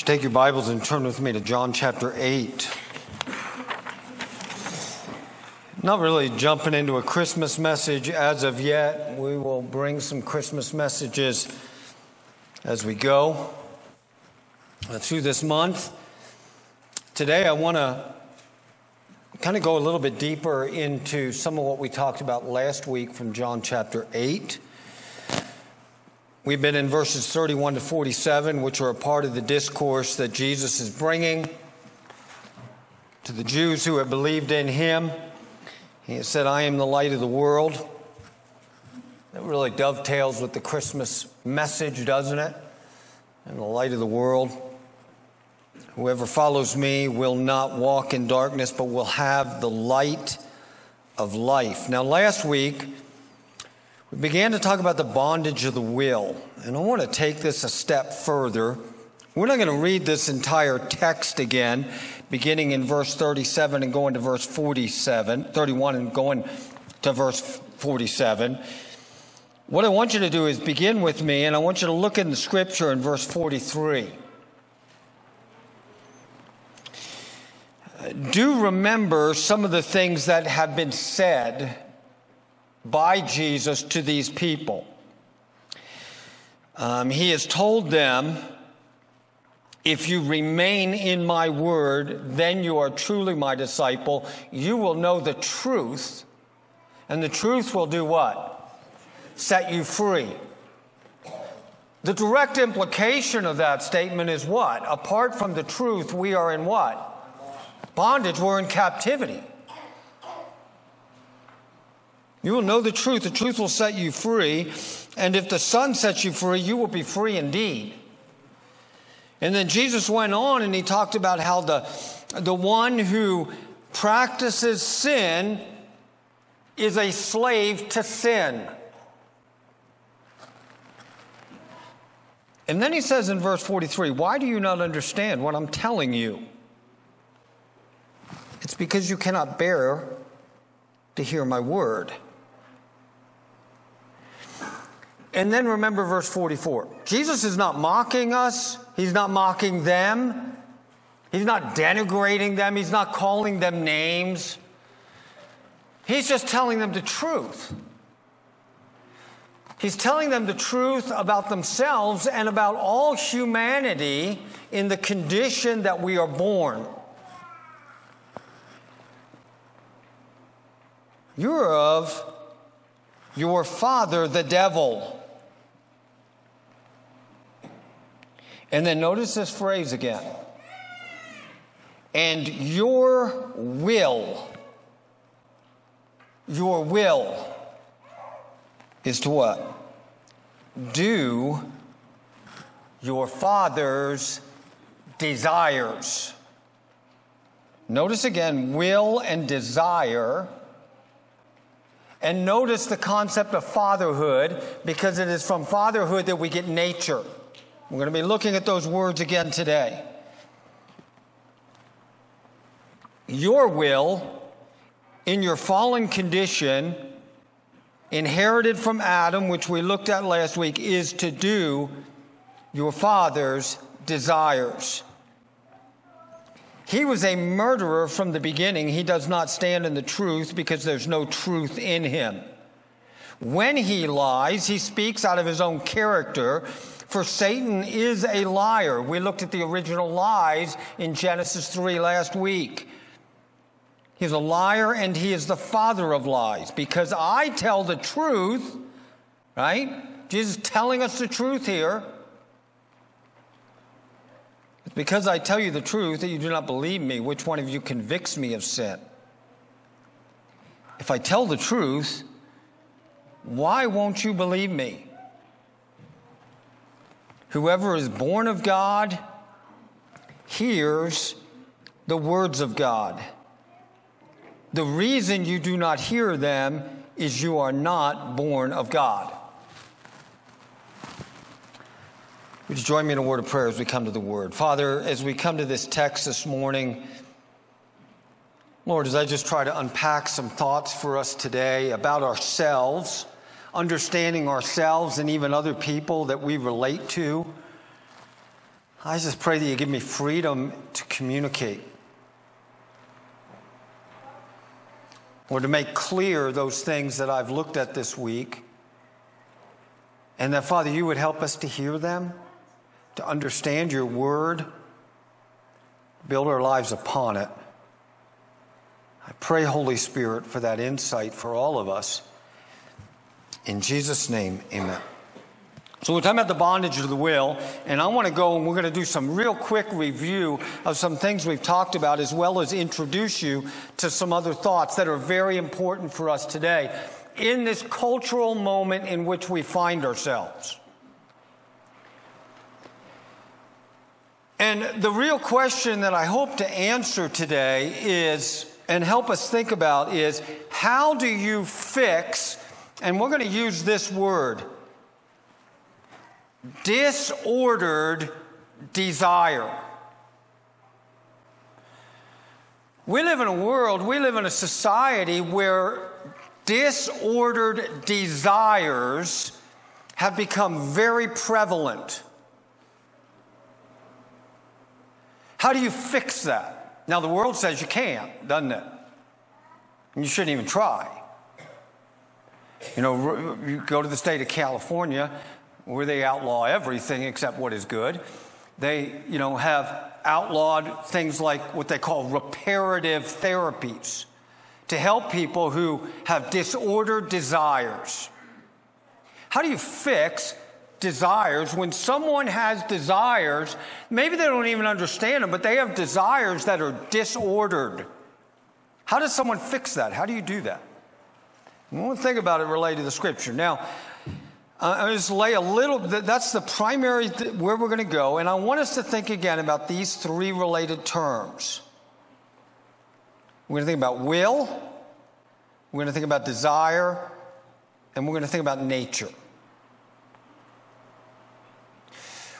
you take your Bibles and turn with me to John chapter 8? Not really jumping into a Christmas message as of yet. We will bring some Christmas messages as we go uh, through this month. Today, I want to kind of go a little bit deeper into some of what we talked about last week from John chapter 8. We've been in verses 31 to 47, which are a part of the discourse that Jesus is bringing to the Jews who have believed in him. He said, I am the light of the world. That really dovetails with the Christmas message, doesn't it? I'm the light of the world. Whoever follows me will not walk in darkness, but will have the light of life. Now, last week, we began to talk about the bondage of the will, and I want to take this a step further. We're not going to read this entire text again, beginning in verse 37 and going to verse 47, 31 and going to verse 47. What I want you to do is begin with me, and I want you to look in the scripture in verse 43. Do remember some of the things that have been said by Jesus to these people. Um, he has told them, If you remain in my word, then you are truly my disciple. You will know the truth, and the truth will do what? Set you free. The direct implication of that statement is what? Apart from the truth, we are in what? Bondage, we're in captivity. You will know the truth. The truth will set you free. And if the Son sets you free, you will be free indeed. And then Jesus went on and he talked about how the, the one who practices sin is a slave to sin. And then he says in verse 43 Why do you not understand what I'm telling you? It's because you cannot bear to hear my word. And then remember verse 44. Jesus is not mocking us, He's not mocking them, He's not denigrating them, He's not calling them names. He's just telling them the truth. He's telling them the truth about themselves and about all humanity in the condition that we are born. You're of your father, the devil. And then notice this phrase again. And your will, your will is to what? Do your father's desires. Notice again, will and desire. And notice the concept of fatherhood because it is from fatherhood that we get nature. We're going to be looking at those words again today. Your will, in your fallen condition, inherited from Adam, which we looked at last week, is to do your father's desires. He was a murderer from the beginning. He does not stand in the truth because there's no truth in him. When he lies, he speaks out of his own character for Satan is a liar. We looked at the original lies in Genesis 3 last week. He's a liar and he is the father of lies because I tell the truth, right? Jesus telling us the truth here. It's because I tell you the truth that you do not believe me. Which one of you convicts me of sin? If I tell the truth, why won't you believe me? Whoever is born of God hears the words of God. The reason you do not hear them is you are not born of God. Would you join me in a word of prayer as we come to the word? Father, as we come to this text this morning, Lord, as I just try to unpack some thoughts for us today about ourselves understanding ourselves and even other people that we relate to. I just pray that you give me freedom to communicate. Or to make clear those things that I've looked at this week. And that, Father, you would help us to hear them, to understand your word, build our lives upon it. I pray, Holy Spirit, for that insight for all of us. In Jesus' name, amen. So we're talking about the bondage of the will, and I want to go and we're going to do some real quick review of some things we've talked about, as well as introduce you to some other thoughts that are very important for us today in this cultural moment in which we find ourselves. And the real question that I hope to answer today is, and help us think about, is how do you fix, and we're going to use this word, disordered desire. We live in a world, we live in a society where disordered desires have become very prevalent. How do you fix that? Now, the world says you can't, doesn't it? And you shouldn't even try. You know, you go to the state of California, where they outlaw everything except what is good. They, you know, have outlawed things like what they call reparative therapies to help people who have disordered desires. How do you fix desires when someone has desires? Maybe they don't even understand them, but they have desires that are disordered. How does someone fix that? How do you do that? I want to think about it related to the scripture. Now, uh, I just lay a little, that's the primary th- where we're going to go. And I want us to think again about these three related terms. We're going to think about will, we're going to think about desire, and we're going to think about nature.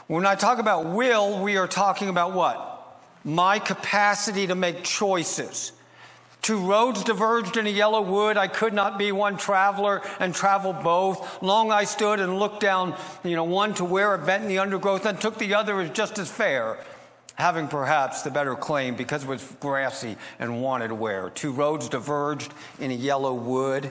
When I talk about will, we are talking about what? My capacity to make choices. Two roads diverged in a yellow wood. I could not be one traveler and travel both. Long I stood and looked down, you know, one to wear it bent in the undergrowth, and took the other as just as fair, having perhaps the better claim because it was grassy and wanted where. Two roads diverged in a yellow wood.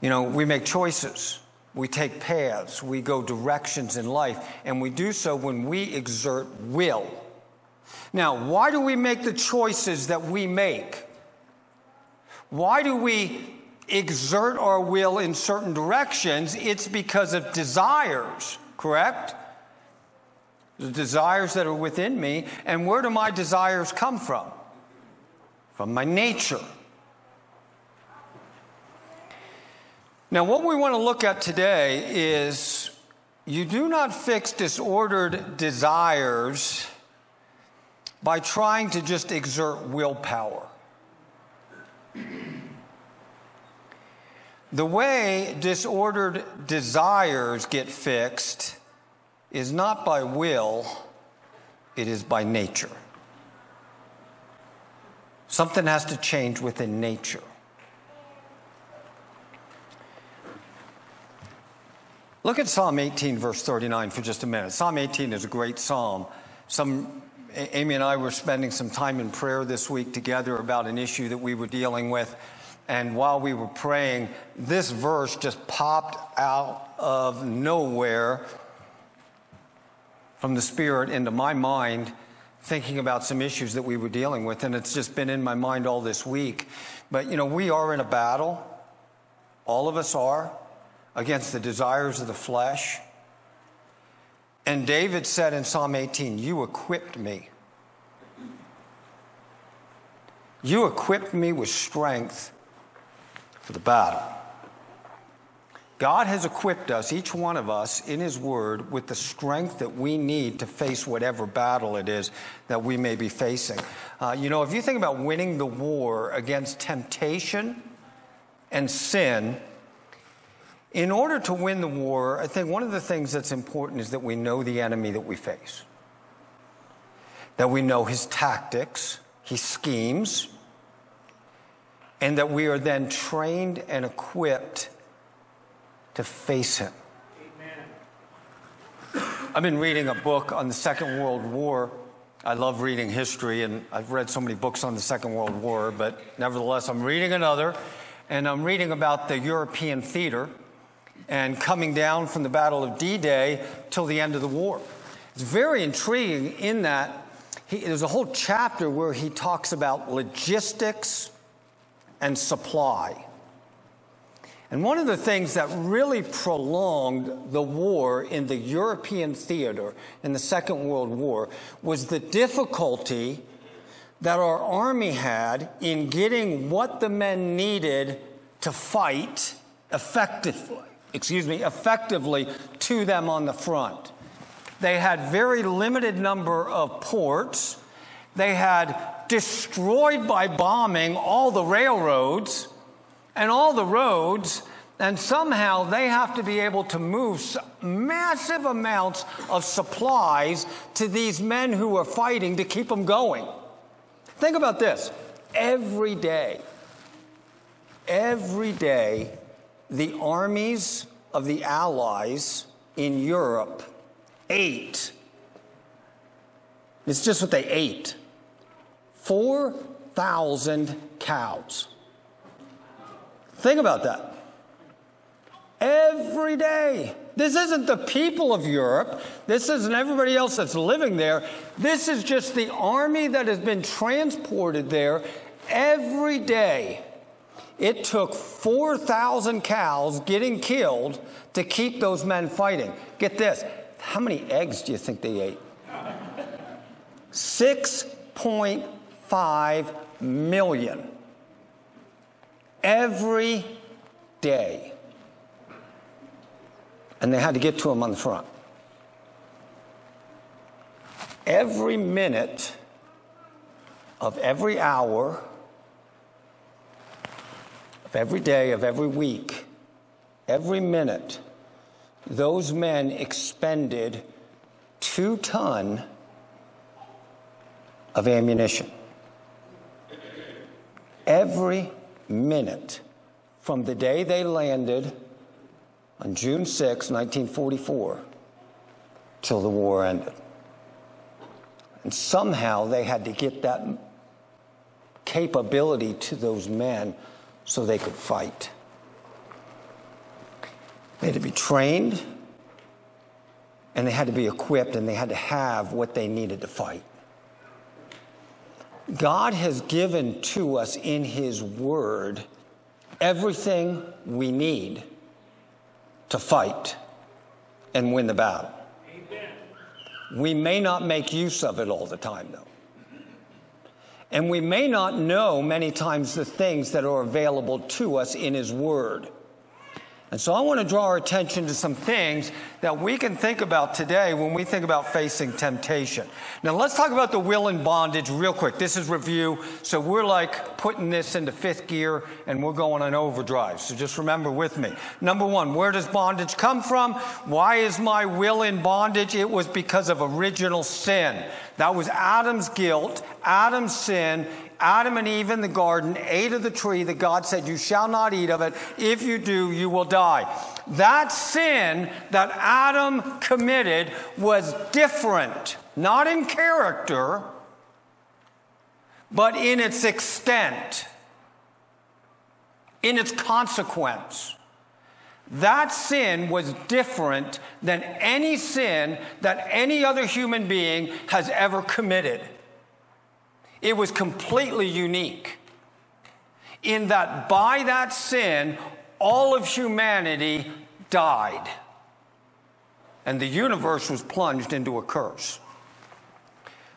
You know, we make choices. We take paths. We go directions in life. And we do so when we exert will. Now, why do we make the choices that we make? Why do we exert our will in certain directions? It's because of desires, correct? The desires that are within me. And where do my desires come from? From my nature. Now, what we want to look at today is you do not fix disordered desires by trying to just exert willpower. The way disordered desires get fixed is not by will, it is by nature. Something has to change within nature. Look at Psalm 18, verse 39 for just a minute. Psalm 18 is a great psalm. Some Amy and I were spending some time in prayer this week together about an issue that we were dealing with. And while we were praying, this verse just popped out of nowhere from the Spirit into my mind, thinking about some issues that we were dealing with. And it's just been in my mind all this week. But, you know, we are in a battle, all of us are, against the desires of the flesh. And David said in Psalm 18, You equipped me. You equipped me with strength for the battle. God has equipped us, each one of us, in His Word with the strength that we need to face whatever battle it is that we may be facing. Uh, you know, if you think about winning the war against temptation and sin, in order to win the war, I think one of the things that's important is that we know the enemy that we face, that we know his tactics, his schemes, and that we are then trained and equipped to face him. Amen. I've been reading a book on the Second World War. I love reading history, and I've read so many books on the Second World War, but nevertheless, I'm reading another, and I'm reading about the European theater and coming down from the Battle of D Day till the end of the war. It's very intriguing in that he, there's a whole chapter where he talks about logistics and supply. And one of the things that really prolonged the war in the European theater in the Second World War was the difficulty that our army had in getting what the men needed to fight effectively, excuse me, effectively to them on the front. They had very limited number of ports. They had destroyed by bombing all the railroads and all the roads, and somehow they have to be able to move massive amounts of supplies to these men who are fighting to keep them going. Think about this every day, every day, the armies of the Allies in Europe ate. It's just what they ate 4,000 cows. Think about that. Every day. This isn't the people of Europe. This isn't everybody else that's living there. This is just the army that has been transported there every day. It took 4,000 cows getting killed to keep those men fighting. Get this how many eggs do you think they ate? 6.5 million every day. And they had to get to them on the front. Every minute of every hour, of every day, of every week, every minute, those men expended two ton of ammunition. Every minute from the day they landed on June 6, 1944, till the war ended. And somehow they had to get that capability to those men so they could fight. They had to be trained, and they had to be equipped, and they had to have what they needed to fight. God has given to us in His Word everything we need to fight and win the battle. Amen. We may not make use of it all the time, though. And we may not know many times the things that are available to us in His Word. And so I want to draw our attention to some things that we can think about today when we think about facing temptation. Now, let's talk about the will and bondage real quick. This is review. So we're like putting this into fifth gear and we're going on overdrive. So just remember with me. Number one, where does bondage come from? Why is my will in bondage? It was because of original sin. That was Adam's guilt, Adam's sin, Adam and Eve in the garden ate of the tree that God said, You shall not eat of it. If you do, you will die. That sin that Adam committed was different, not in character, but in its extent, in its consequence. That sin was different than any sin that any other human being has ever committed. It was completely unique in that by that sin, all of humanity died. And the universe was plunged into a curse.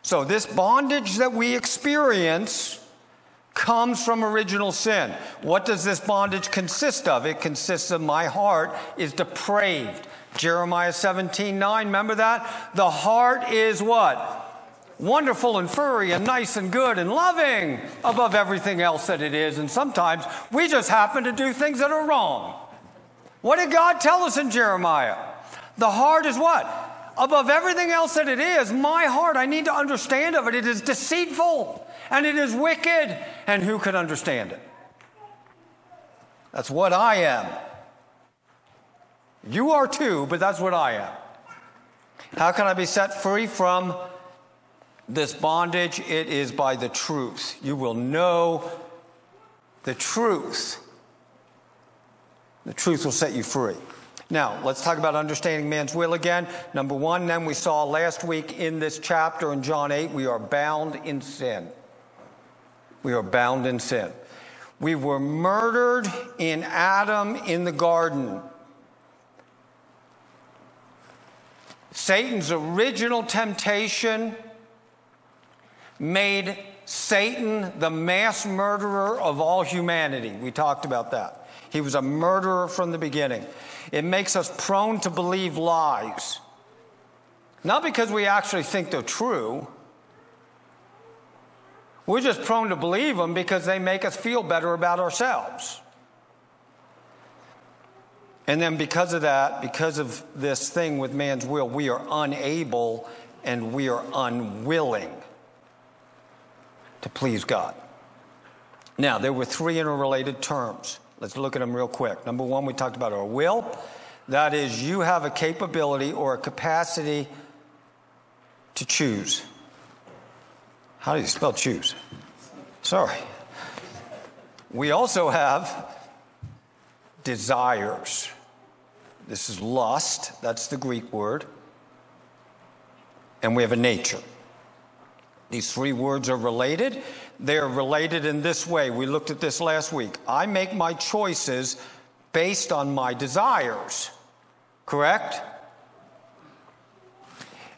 So, this bondage that we experience comes from original sin. What does this bondage consist of? It consists of my heart is depraved. Jeremiah 17 9, remember that? The heart is what? wonderful and furry and nice and good and loving above everything else that it is. And sometimes we just happen to do things that are wrong. What did God tell us in Jeremiah? The heart is what? Above everything else that it is, my heart, I need to understand of it. It is deceitful and it is wicked. And who can understand it? That's what I am. You are too, but that's what I am. How can I be set free from this bondage? It is by the truth. You will know the truth. The truth will set you free. Now, let's talk about understanding man's will again. Number one, then we saw last week in this chapter in John 8, we are bound in sin. We are bound in sin. We were murdered in Adam in the garden. Satan's original temptation made Satan the mass murderer of all humanity. We talked about that. He was a murderer from the beginning. It makes us prone to believe lies. Not because we actually think they're true. We're just prone to believe them because they make us feel better about ourselves. And then, because of that, because of this thing with man's will, we are unable and we are unwilling to please God. Now, there were three interrelated terms. Let's look at them real quick. Number one, we talked about our will. That is, you have a capability or a capacity to choose. How do you spell choose? Sorry. We also have desires. This is lust, that's the Greek word. And we have a nature. These three words are related. They are related in this way. We looked at this last week. I make my choices based on my desires, correct?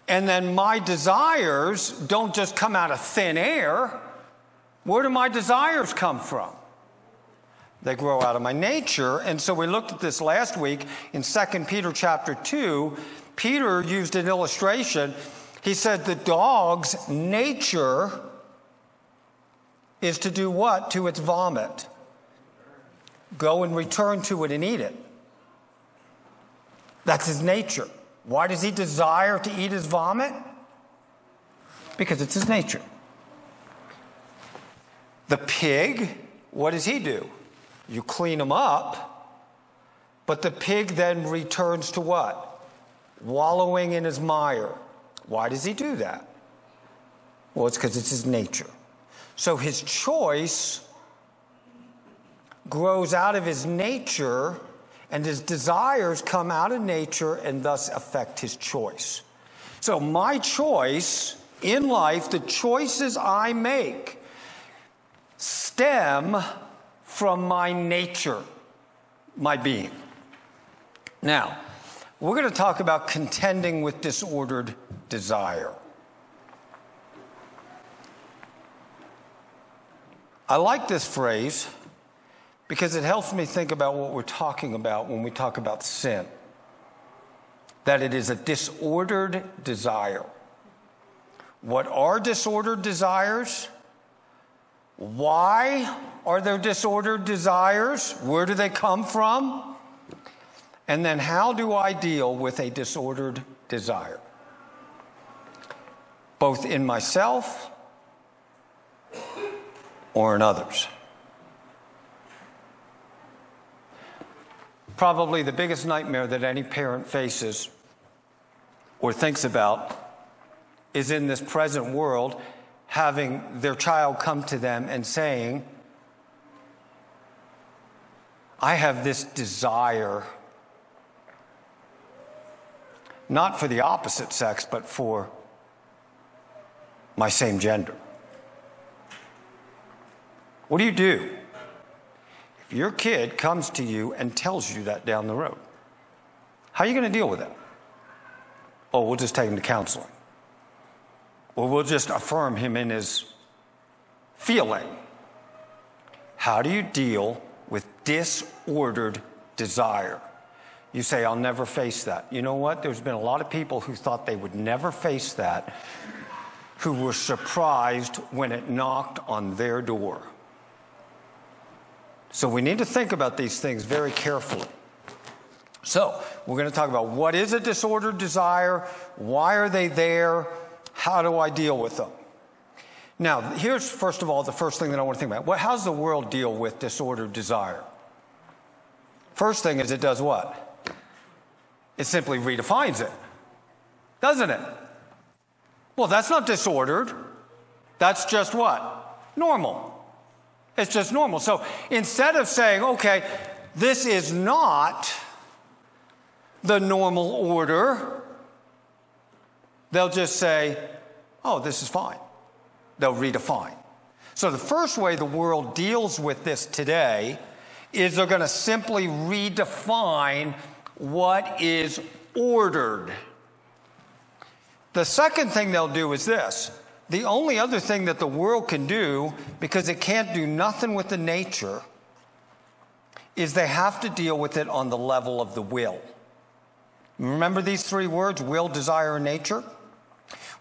And then my desires don't just come out of thin air. Where do my desires come from? They grow out of my nature. And so we looked at this last week in 2 Peter chapter 2. Peter used an illustration. He said the dog's nature is to do what to its vomit? Go and return to it and eat it. That's his nature. Why does he desire to eat his vomit? Because it's his nature. The pig, what does he do? You clean him up, but the pig then returns to what? Wallowing in his mire. Why does he do that? Well, it's because it's his nature. So his choice grows out of his nature, and his desires come out of nature and thus affect his choice. So, my choice in life, the choices I make, stem from my nature, my being. Now, we're going to talk about contending with disordered desire. I like this phrase because it helps me think about what we're talking about when we talk about sin. That it is a disordered desire. What are disordered desires? Why are there disordered desires? Where do they come from? And then how do I deal with a disordered desire? Both in myself or in others. Probably the biggest nightmare that any parent faces or thinks about is in this present world having their child come to them and saying, I have this desire, not for the opposite sex, but for my same gender. What do you do? If your kid comes to you and tells you that down the road, how are you going to deal with that? Oh, we'll just take him to counseling. Or we'll just affirm him in his feeling. How do you deal with disordered desire? You say, I'll never face that. You know what? There's been a lot of people who thought they would never face that, who were surprised when it knocked on their door. So we need to think about these things very carefully. So, we're going to talk about what is a disordered desire, why are they there, how do I deal with them? Now, here's first of all the first thing that I want to think about. What, how does the world deal with disordered desire? First thing is it does what? It simply redefines it. doesn't it? Well, that's not disordered. That's just what? Normal. It's just normal. So instead of saying, okay, this is not the normal order, they'll just say, oh, this is fine. They'll redefine. So the first way the world deals with this today is they're going to simply redefine what is ordered. The second thing they'll do is this the only other thing that the world can do, because it can't do nothing with the nature, is they have to deal with it on the level of the will. Remember these three words will, desire, and nature?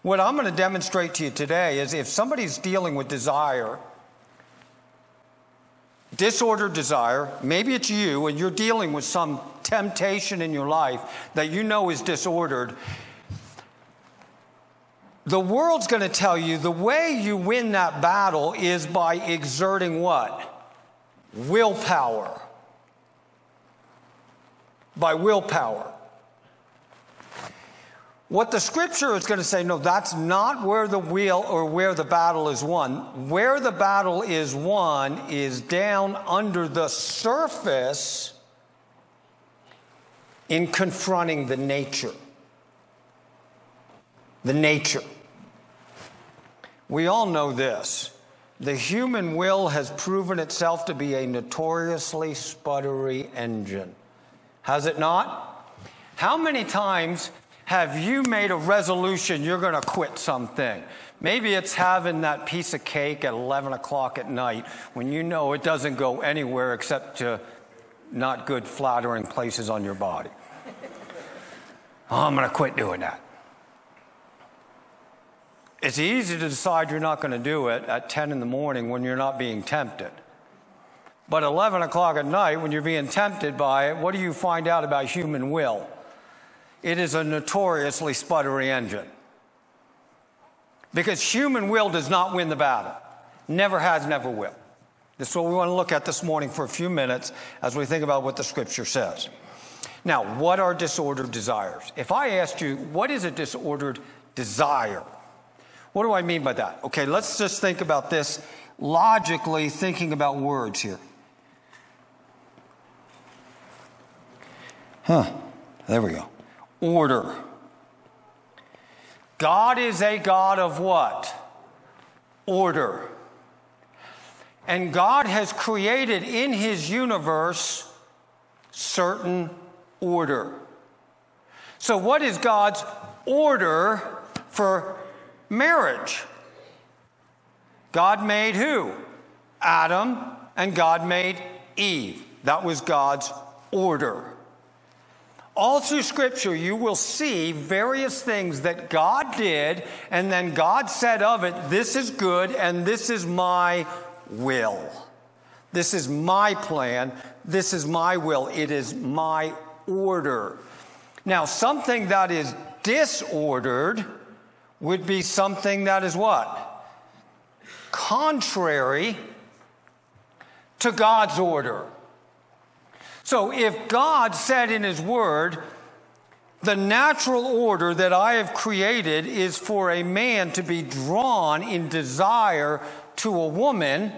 What I'm going to demonstrate to you today is if somebody's dealing with desire, disordered desire, maybe it's you and you're dealing with some temptation in your life that you know is disordered, the world's going to tell you the way you win that battle is by exerting what? Willpower. By willpower. What the scripture is going to say, no, that's not where the wheel or where the battle is won. Where the battle is won is down under the surface in confronting the nature. The nature. We all know this. The human will has proven itself to be a notoriously sputtery engine. Has it not? How many times have you made a resolution you're going to quit something? Maybe it's having that piece of cake at 11 o'clock at night when you know it doesn't go anywhere except to not good, flattering places on your body. Oh, I'm going to quit doing that. It's easy to decide you're not going to do it at 10 in the morning when you're not being tempted. But 11 o'clock at night, when you're being tempted by it, what do you find out about human will? It is a notoriously sputtery engine. Because human will does not win the battle. Never has, never will. This is what we want to look at this morning for a few minutes as we think about what the scripture says. Now, what are disordered desires? If I asked you, what is a disordered desire? What do I mean by that? Okay, let's just think about this logically, thinking about words here. Huh, there we go. Order. God is a God of what? Order. And God has created in his universe certain order. So, what is God's order for marriage. God made who? Adam, and God made Eve. That was God's order. All through Scripture, you will see various things that God did, and then God said of it, This is good, and this is my will. This is my plan. This is my will. It is my order. Now, something that is disordered would be something that is what? Contrary to God's order. So if God said in His Word, the natural order that I have created is for a man to be drawn in desire to a woman,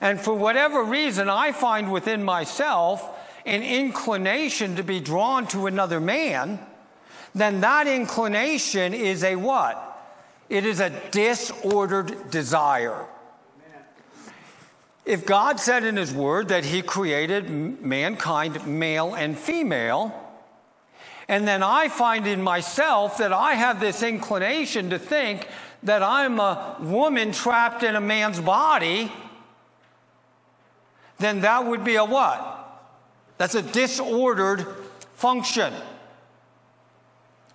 and for whatever reason I find within myself an inclination to be drawn to another man, then that inclination is a what? It is a disordered desire. If God said in His Word that He created mankind male and female, and then I find in myself that I have this inclination to think that I'm a woman trapped in a man's body, then that would be a what? That's a disordered function.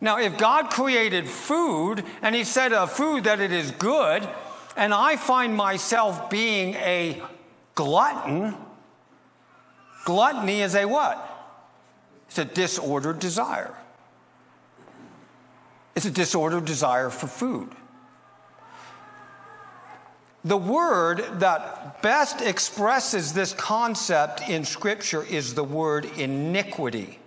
Now, if God created food and He said of food that it is good, and I find myself being a glutton, gluttony is a what? It's a disordered desire. It's a disordered desire for food. The word that best expresses this concept in Scripture is the word iniquity.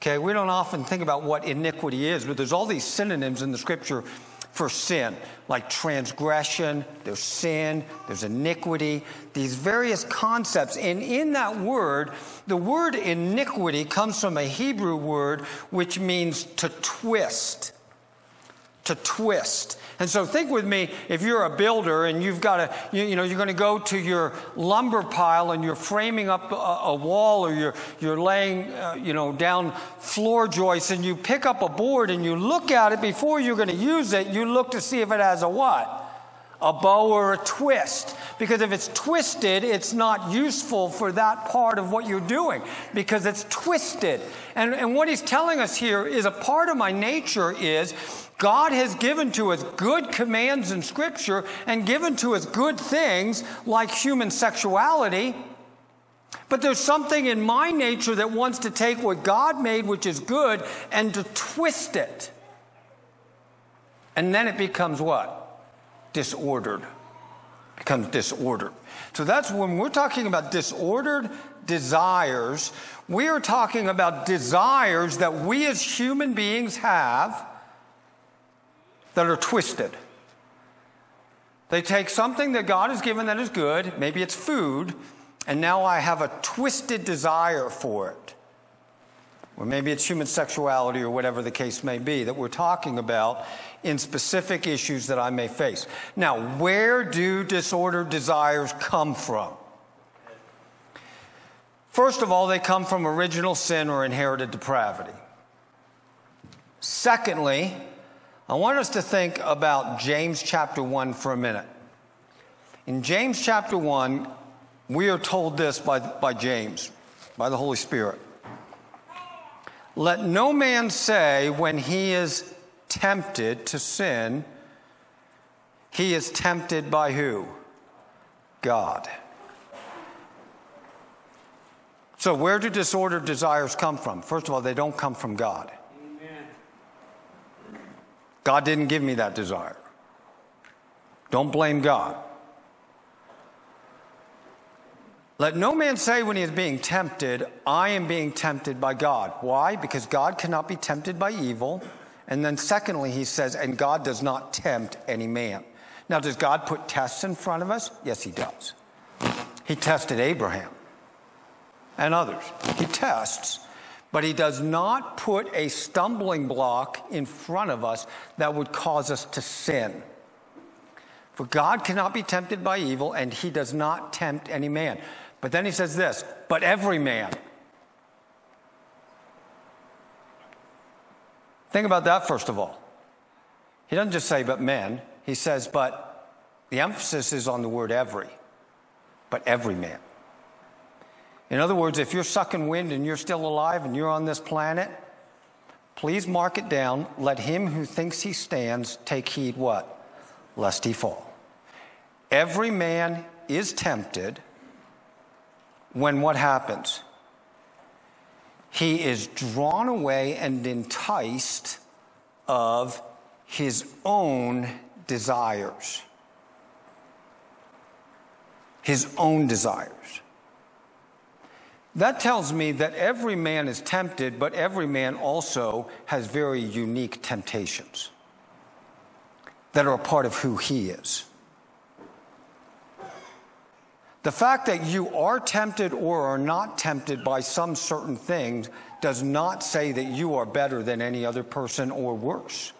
Okay, we don't often think about what iniquity is, but there's all these synonyms in the scripture for sin, like transgression, there's sin, there's iniquity, these various concepts. And in that word, the word iniquity comes from a Hebrew word which means to twist. To twist. And so think with me, if you're a builder and you've got a, you, you know, you're going to go to your lumber pile and you're framing up a, a wall or you're, you're laying, uh, you know, down floor joists and you pick up a board and you look at it before you're going to use it, you look to see if it has a what? A bow or a twist. Because if it's twisted, it's not useful for that part of what you're doing because it's twisted. And, and what he's telling us here is a part of my nature is God has given to us good commands in Scripture and given to us good things like human sexuality. But there's something in my nature that wants to take what God made, which is good, and to twist it. And then it becomes what? Disordered. Becomes disordered. So that's when we're talking about disordered desires, we are talking about desires that we as human beings have that are twisted. They take something that God has given that is good, maybe it's food, and now I have a twisted desire for it. Or maybe it's human sexuality or whatever the case may be that we're talking about in specific issues that I may face. Now, where do disordered desires come from? First of all, they come from original sin or inherited depravity. Secondly, I want us to think about James chapter 1 for a minute. In James chapter 1, we are told this by, by James, by the Holy Spirit. Let no man say when he is tempted to sin, he is tempted by who? God. So, where do disordered desires come from? First of all, they don't come from God. God didn't give me that desire. Don't blame God. Let no man say when he is being tempted, I am being tempted by God. Why? Because God cannot be tempted by evil. And then, secondly, he says, and God does not tempt any man. Now, does God put tests in front of us? Yes, he does. He tested Abraham and others. He tests but he does not put a stumbling block in front of us that would cause us to sin. For God cannot be tempted by evil, and he does not tempt any man. But then he says this, but every man. Think about that first of all. He doesn't just say, but men. He says, but the emphasis is on the word every, but every man. In other words, if you're sucking wind and you're still alive and you're on this planet, please mark it down. Let him who thinks he stands take heed what? Lest he fall. Every man is tempted when what happens? He is drawn away and enticed of his own desires. His own desires. That tells me that every man is tempted, but every man also has very unique temptations that are a part of who he is. The fact that you are tempted or are not tempted by some certain things does not say that you are better than any other person or worse.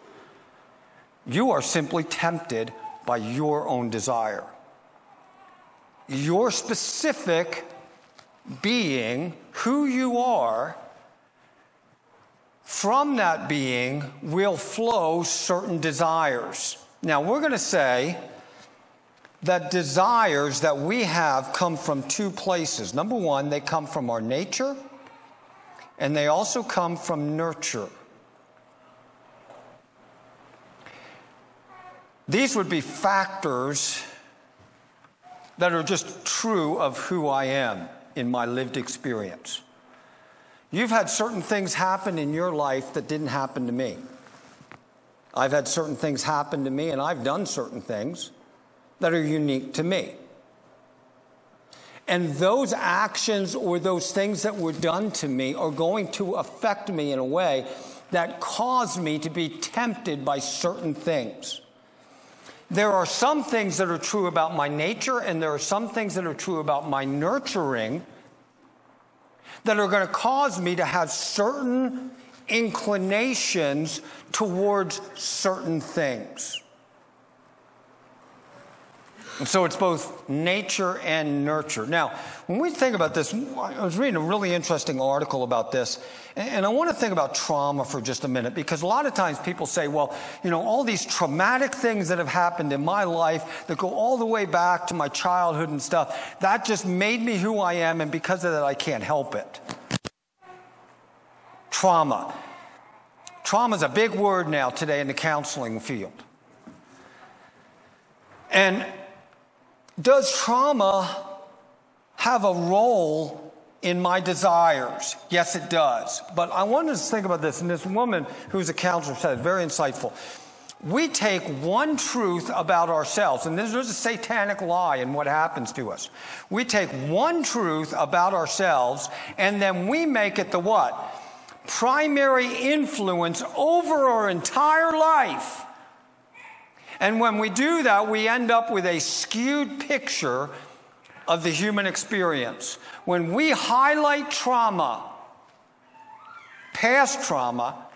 You are simply tempted by your own desire. Your specific being, who you are, from that being will flow certain desires. Now, we're going to say that desires that we have come from two places. Number one, they come from our nature, and they also come from nurture. These would be factors that are just true of who I am in my lived experience. You've had certain things happen in your life that didn't happen to me. I've had certain things happen to me, and I've done certain things that are unique to me. And those actions or those things that were done to me are going to affect me in a way that cause me to be tempted by certain things. There are some things that are true about my nature, and there are some things that are true about my nurturing that are going to cause me to have certain inclinations towards certain things. So it's both nature and nurture. Now, when we think about this, I was reading a really interesting article about this, and I want to think about trauma for just a minute because a lot of times people say, well, you know, all these traumatic things that have happened in my life that go all the way back to my childhood and stuff, that just made me who I am, and because of that, I can't help it. Trauma. Trauma is a big word now today in the counseling field. And does trauma have a role in my desires? Yes, it does. But I wanted to think about this, and this woman who's a counselor said, very insightful. We take one truth about ourselves, and this is a satanic lie in what happens to us. We take one truth about ourselves, and then we make it the what? Primary influence over our entire life. And when we do that, we end up with a skewed picture of the human experience. When we highlight trauma, past trauma,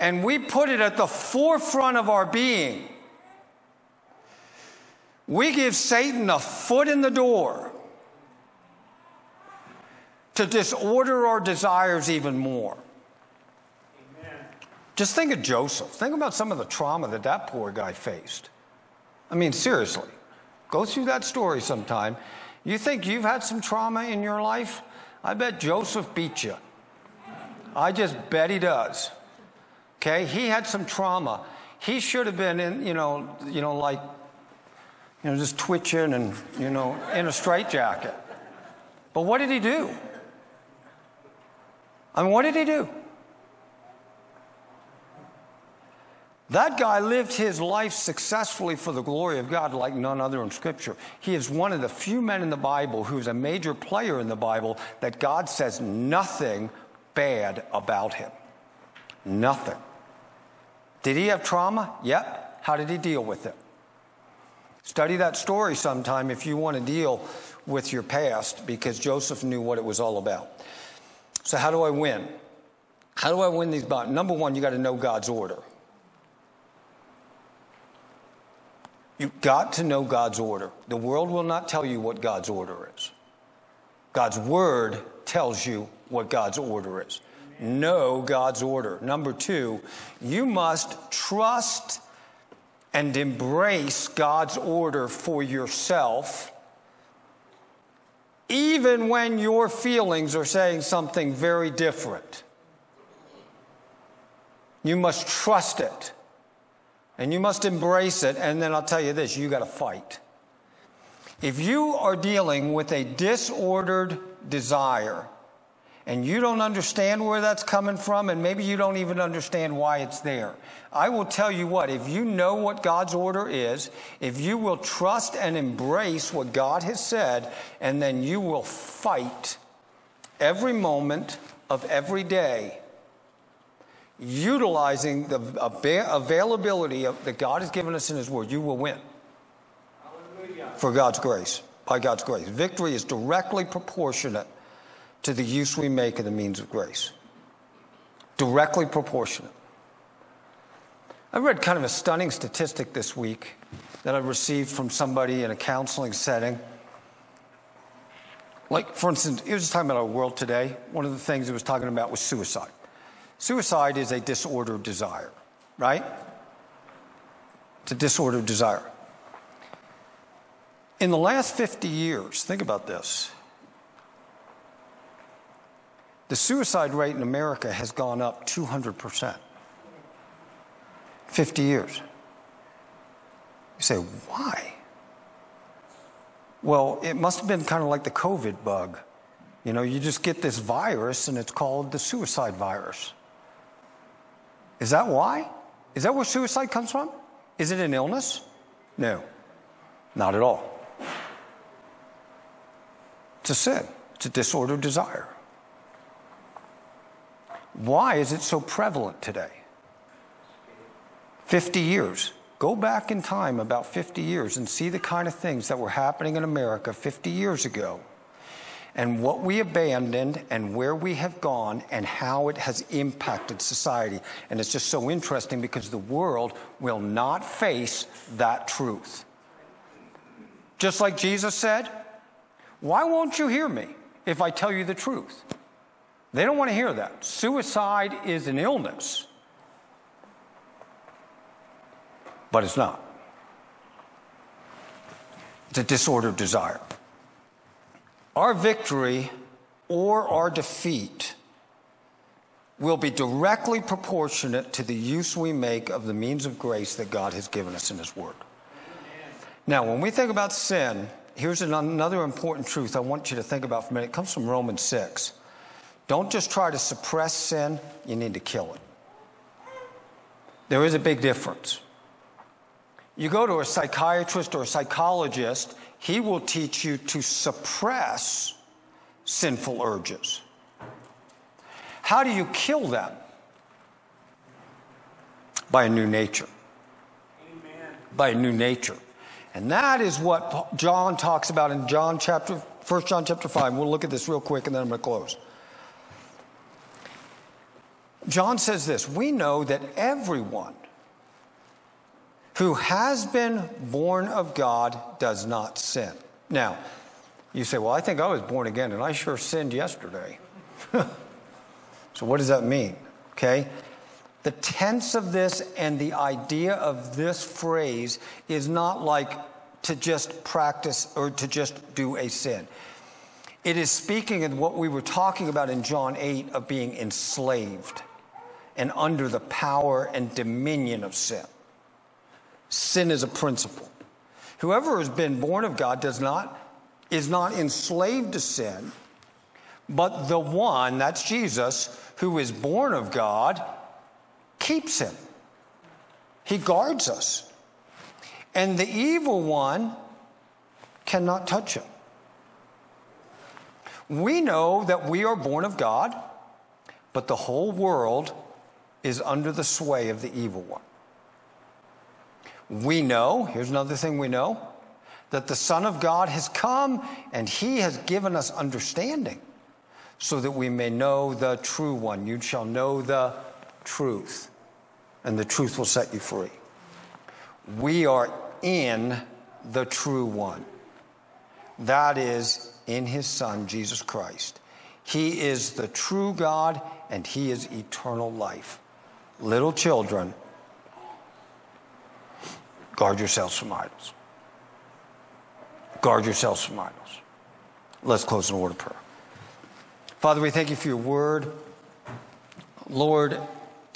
and we put it at the forefront of our being, we give Satan a foot in the door to disorder our desires even more. Just think of Joseph. Think about some of the trauma that that poor guy faced. I mean, seriously, go through that story sometime. You think you've had some trauma in your life? I bet Joseph beat you. I just bet he does. Okay, he had some trauma. He should have been in, you know, you know, like, you know, just twitching and, you know, in a straitjacket. But what did he do? I mean, what did he do? That guy lived his life successfully for the glory of God like none other in Scripture. He is one of the few men in the Bible who's a major player in the Bible that God says nothing bad about him. Nothing. Did he have trauma? Yep. How did he deal with it? Study that story sometime if you want to deal with your past because Joseph knew what it was all about. So, how do I win? How do I win these battles? Number one, you got to know God's order. You've got to know God's order. The world will not tell you what God's order is. God's word tells you what God's order is. Know God's order. Number two, you must trust and embrace God's order for yourself, even when your feelings are saying something very different. You must trust it. And you must embrace it. And then I'll tell you this you got to fight. If you are dealing with a disordered desire and you don't understand where that's coming from, and maybe you don't even understand why it's there, I will tell you what, if you know what God's order is, if you will trust and embrace what God has said, and then you will fight every moment of every day utilizing the availability of, that God has given us in His Word, you will win. Hallelujah. For God's grace, by God's grace. Victory is directly proportionate to the use we make of the means of grace. Directly proportionate. I read kind of a stunning statistic this week that I received from somebody in a counseling setting. Like, for instance, he was talking about our world today. One of the things he was talking about was suicide. Suicide is a disordered desire, right? It's a disordered desire. In the last 50 years, think about this. The suicide rate in America has gone up 200%. 50 years. You say, why? Well, it must have been kind of like the COVID bug. You know, you just get this virus and it's called the suicide virus. Is that why? Is that where suicide comes from? Is it an illness? No, not at all. It's a sin, it's a disordered desire. Why is it so prevalent today? 50 years. Go back in time about 50 years and see the kind of things that were happening in America 50 years ago and what we abandoned and where we have gone and how it has impacted society. And it's just so interesting because the world will not face that truth. Just like Jesus said, Why won't you hear me if I tell you the truth? They don't want to hear that. Suicide is an illness, but it's not. It's a disordered desire. Our victory or our defeat will be directly proportionate to the use we make of the means of grace that God has given us in His Word. Now, when we think about sin, here's another important truth I want you to think about for a minute. It comes from Romans 6. Don't just try to suppress sin, you need to kill it. There is a big difference. You go to a psychiatrist or a psychologist, he will teach you to suppress sinful urges. How do you kill them? By a new nature. Amen. By a new nature. And that is what John talks about in John chapter 1 John chapter 5. We'll look at this real quick and then I'm going to close. John says this We know that everyone who has been born of God does not sin. Now, you say, Well, I think I was born again and I sure sinned yesterday. so, what does that mean? Okay? The tense of this and the idea of this phrase is not like to just practice or to just do a sin. It is speaking of what we were talking about in John 8 of being enslaved and under the power and dominion of sin. Sin is a principle. Whoever has been born of God does not is not enslaved to sin, but the one, that's Jesus, who is born of God, keeps him. He guards us. And the evil one cannot touch him. We know that we are born of God, but the whole world is under the sway of the evil one. We know, here's another thing we know, that the Son of God has come and he has given us understanding so that we may know the true one. You shall know the truth, and the truth will set you free. We are in the true one. That is in his Son, Jesus Christ. He is the true God and he is eternal life little children, guard yourselves from idols. Guard yourselves from idols. Let's close in a word of prayer. Father, we thank you for your word. Lord,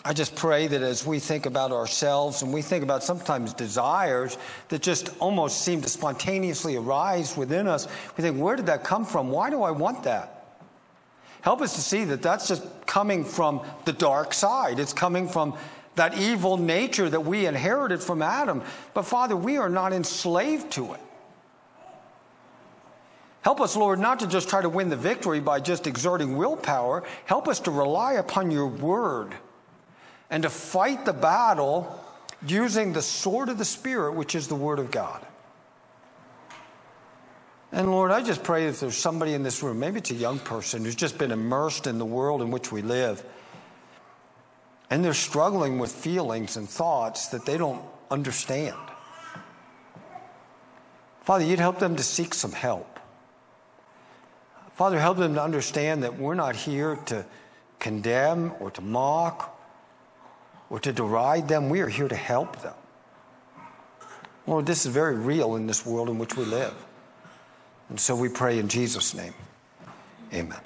I just pray that as we think about ourselves and we think about sometimes desires that just almost seem to spontaneously arise within us, we think, where did that come from? Why do I want that? Help us to see that that's just coming from the dark side. It's coming from that evil nature that we inherited from Adam. But Father, we are not enslaved to it. Help us, Lord, not to just try to win the victory by just exerting willpower. Help us to rely upon your word and to fight the battle using the sword of the Spirit, which is the word of God. And Lord, I just pray if there's somebody in this room, maybe it's a young person who's just been immersed in the world in which we live, and they're struggling with feelings and thoughts that they don't understand. Father, you'd help them to seek some help. Father, help them to understand that we're not here to condemn or to mock or to deride them. We are here to help them. Lord, this is very real in this world in which we live. And so we pray in Jesus' name. Amen.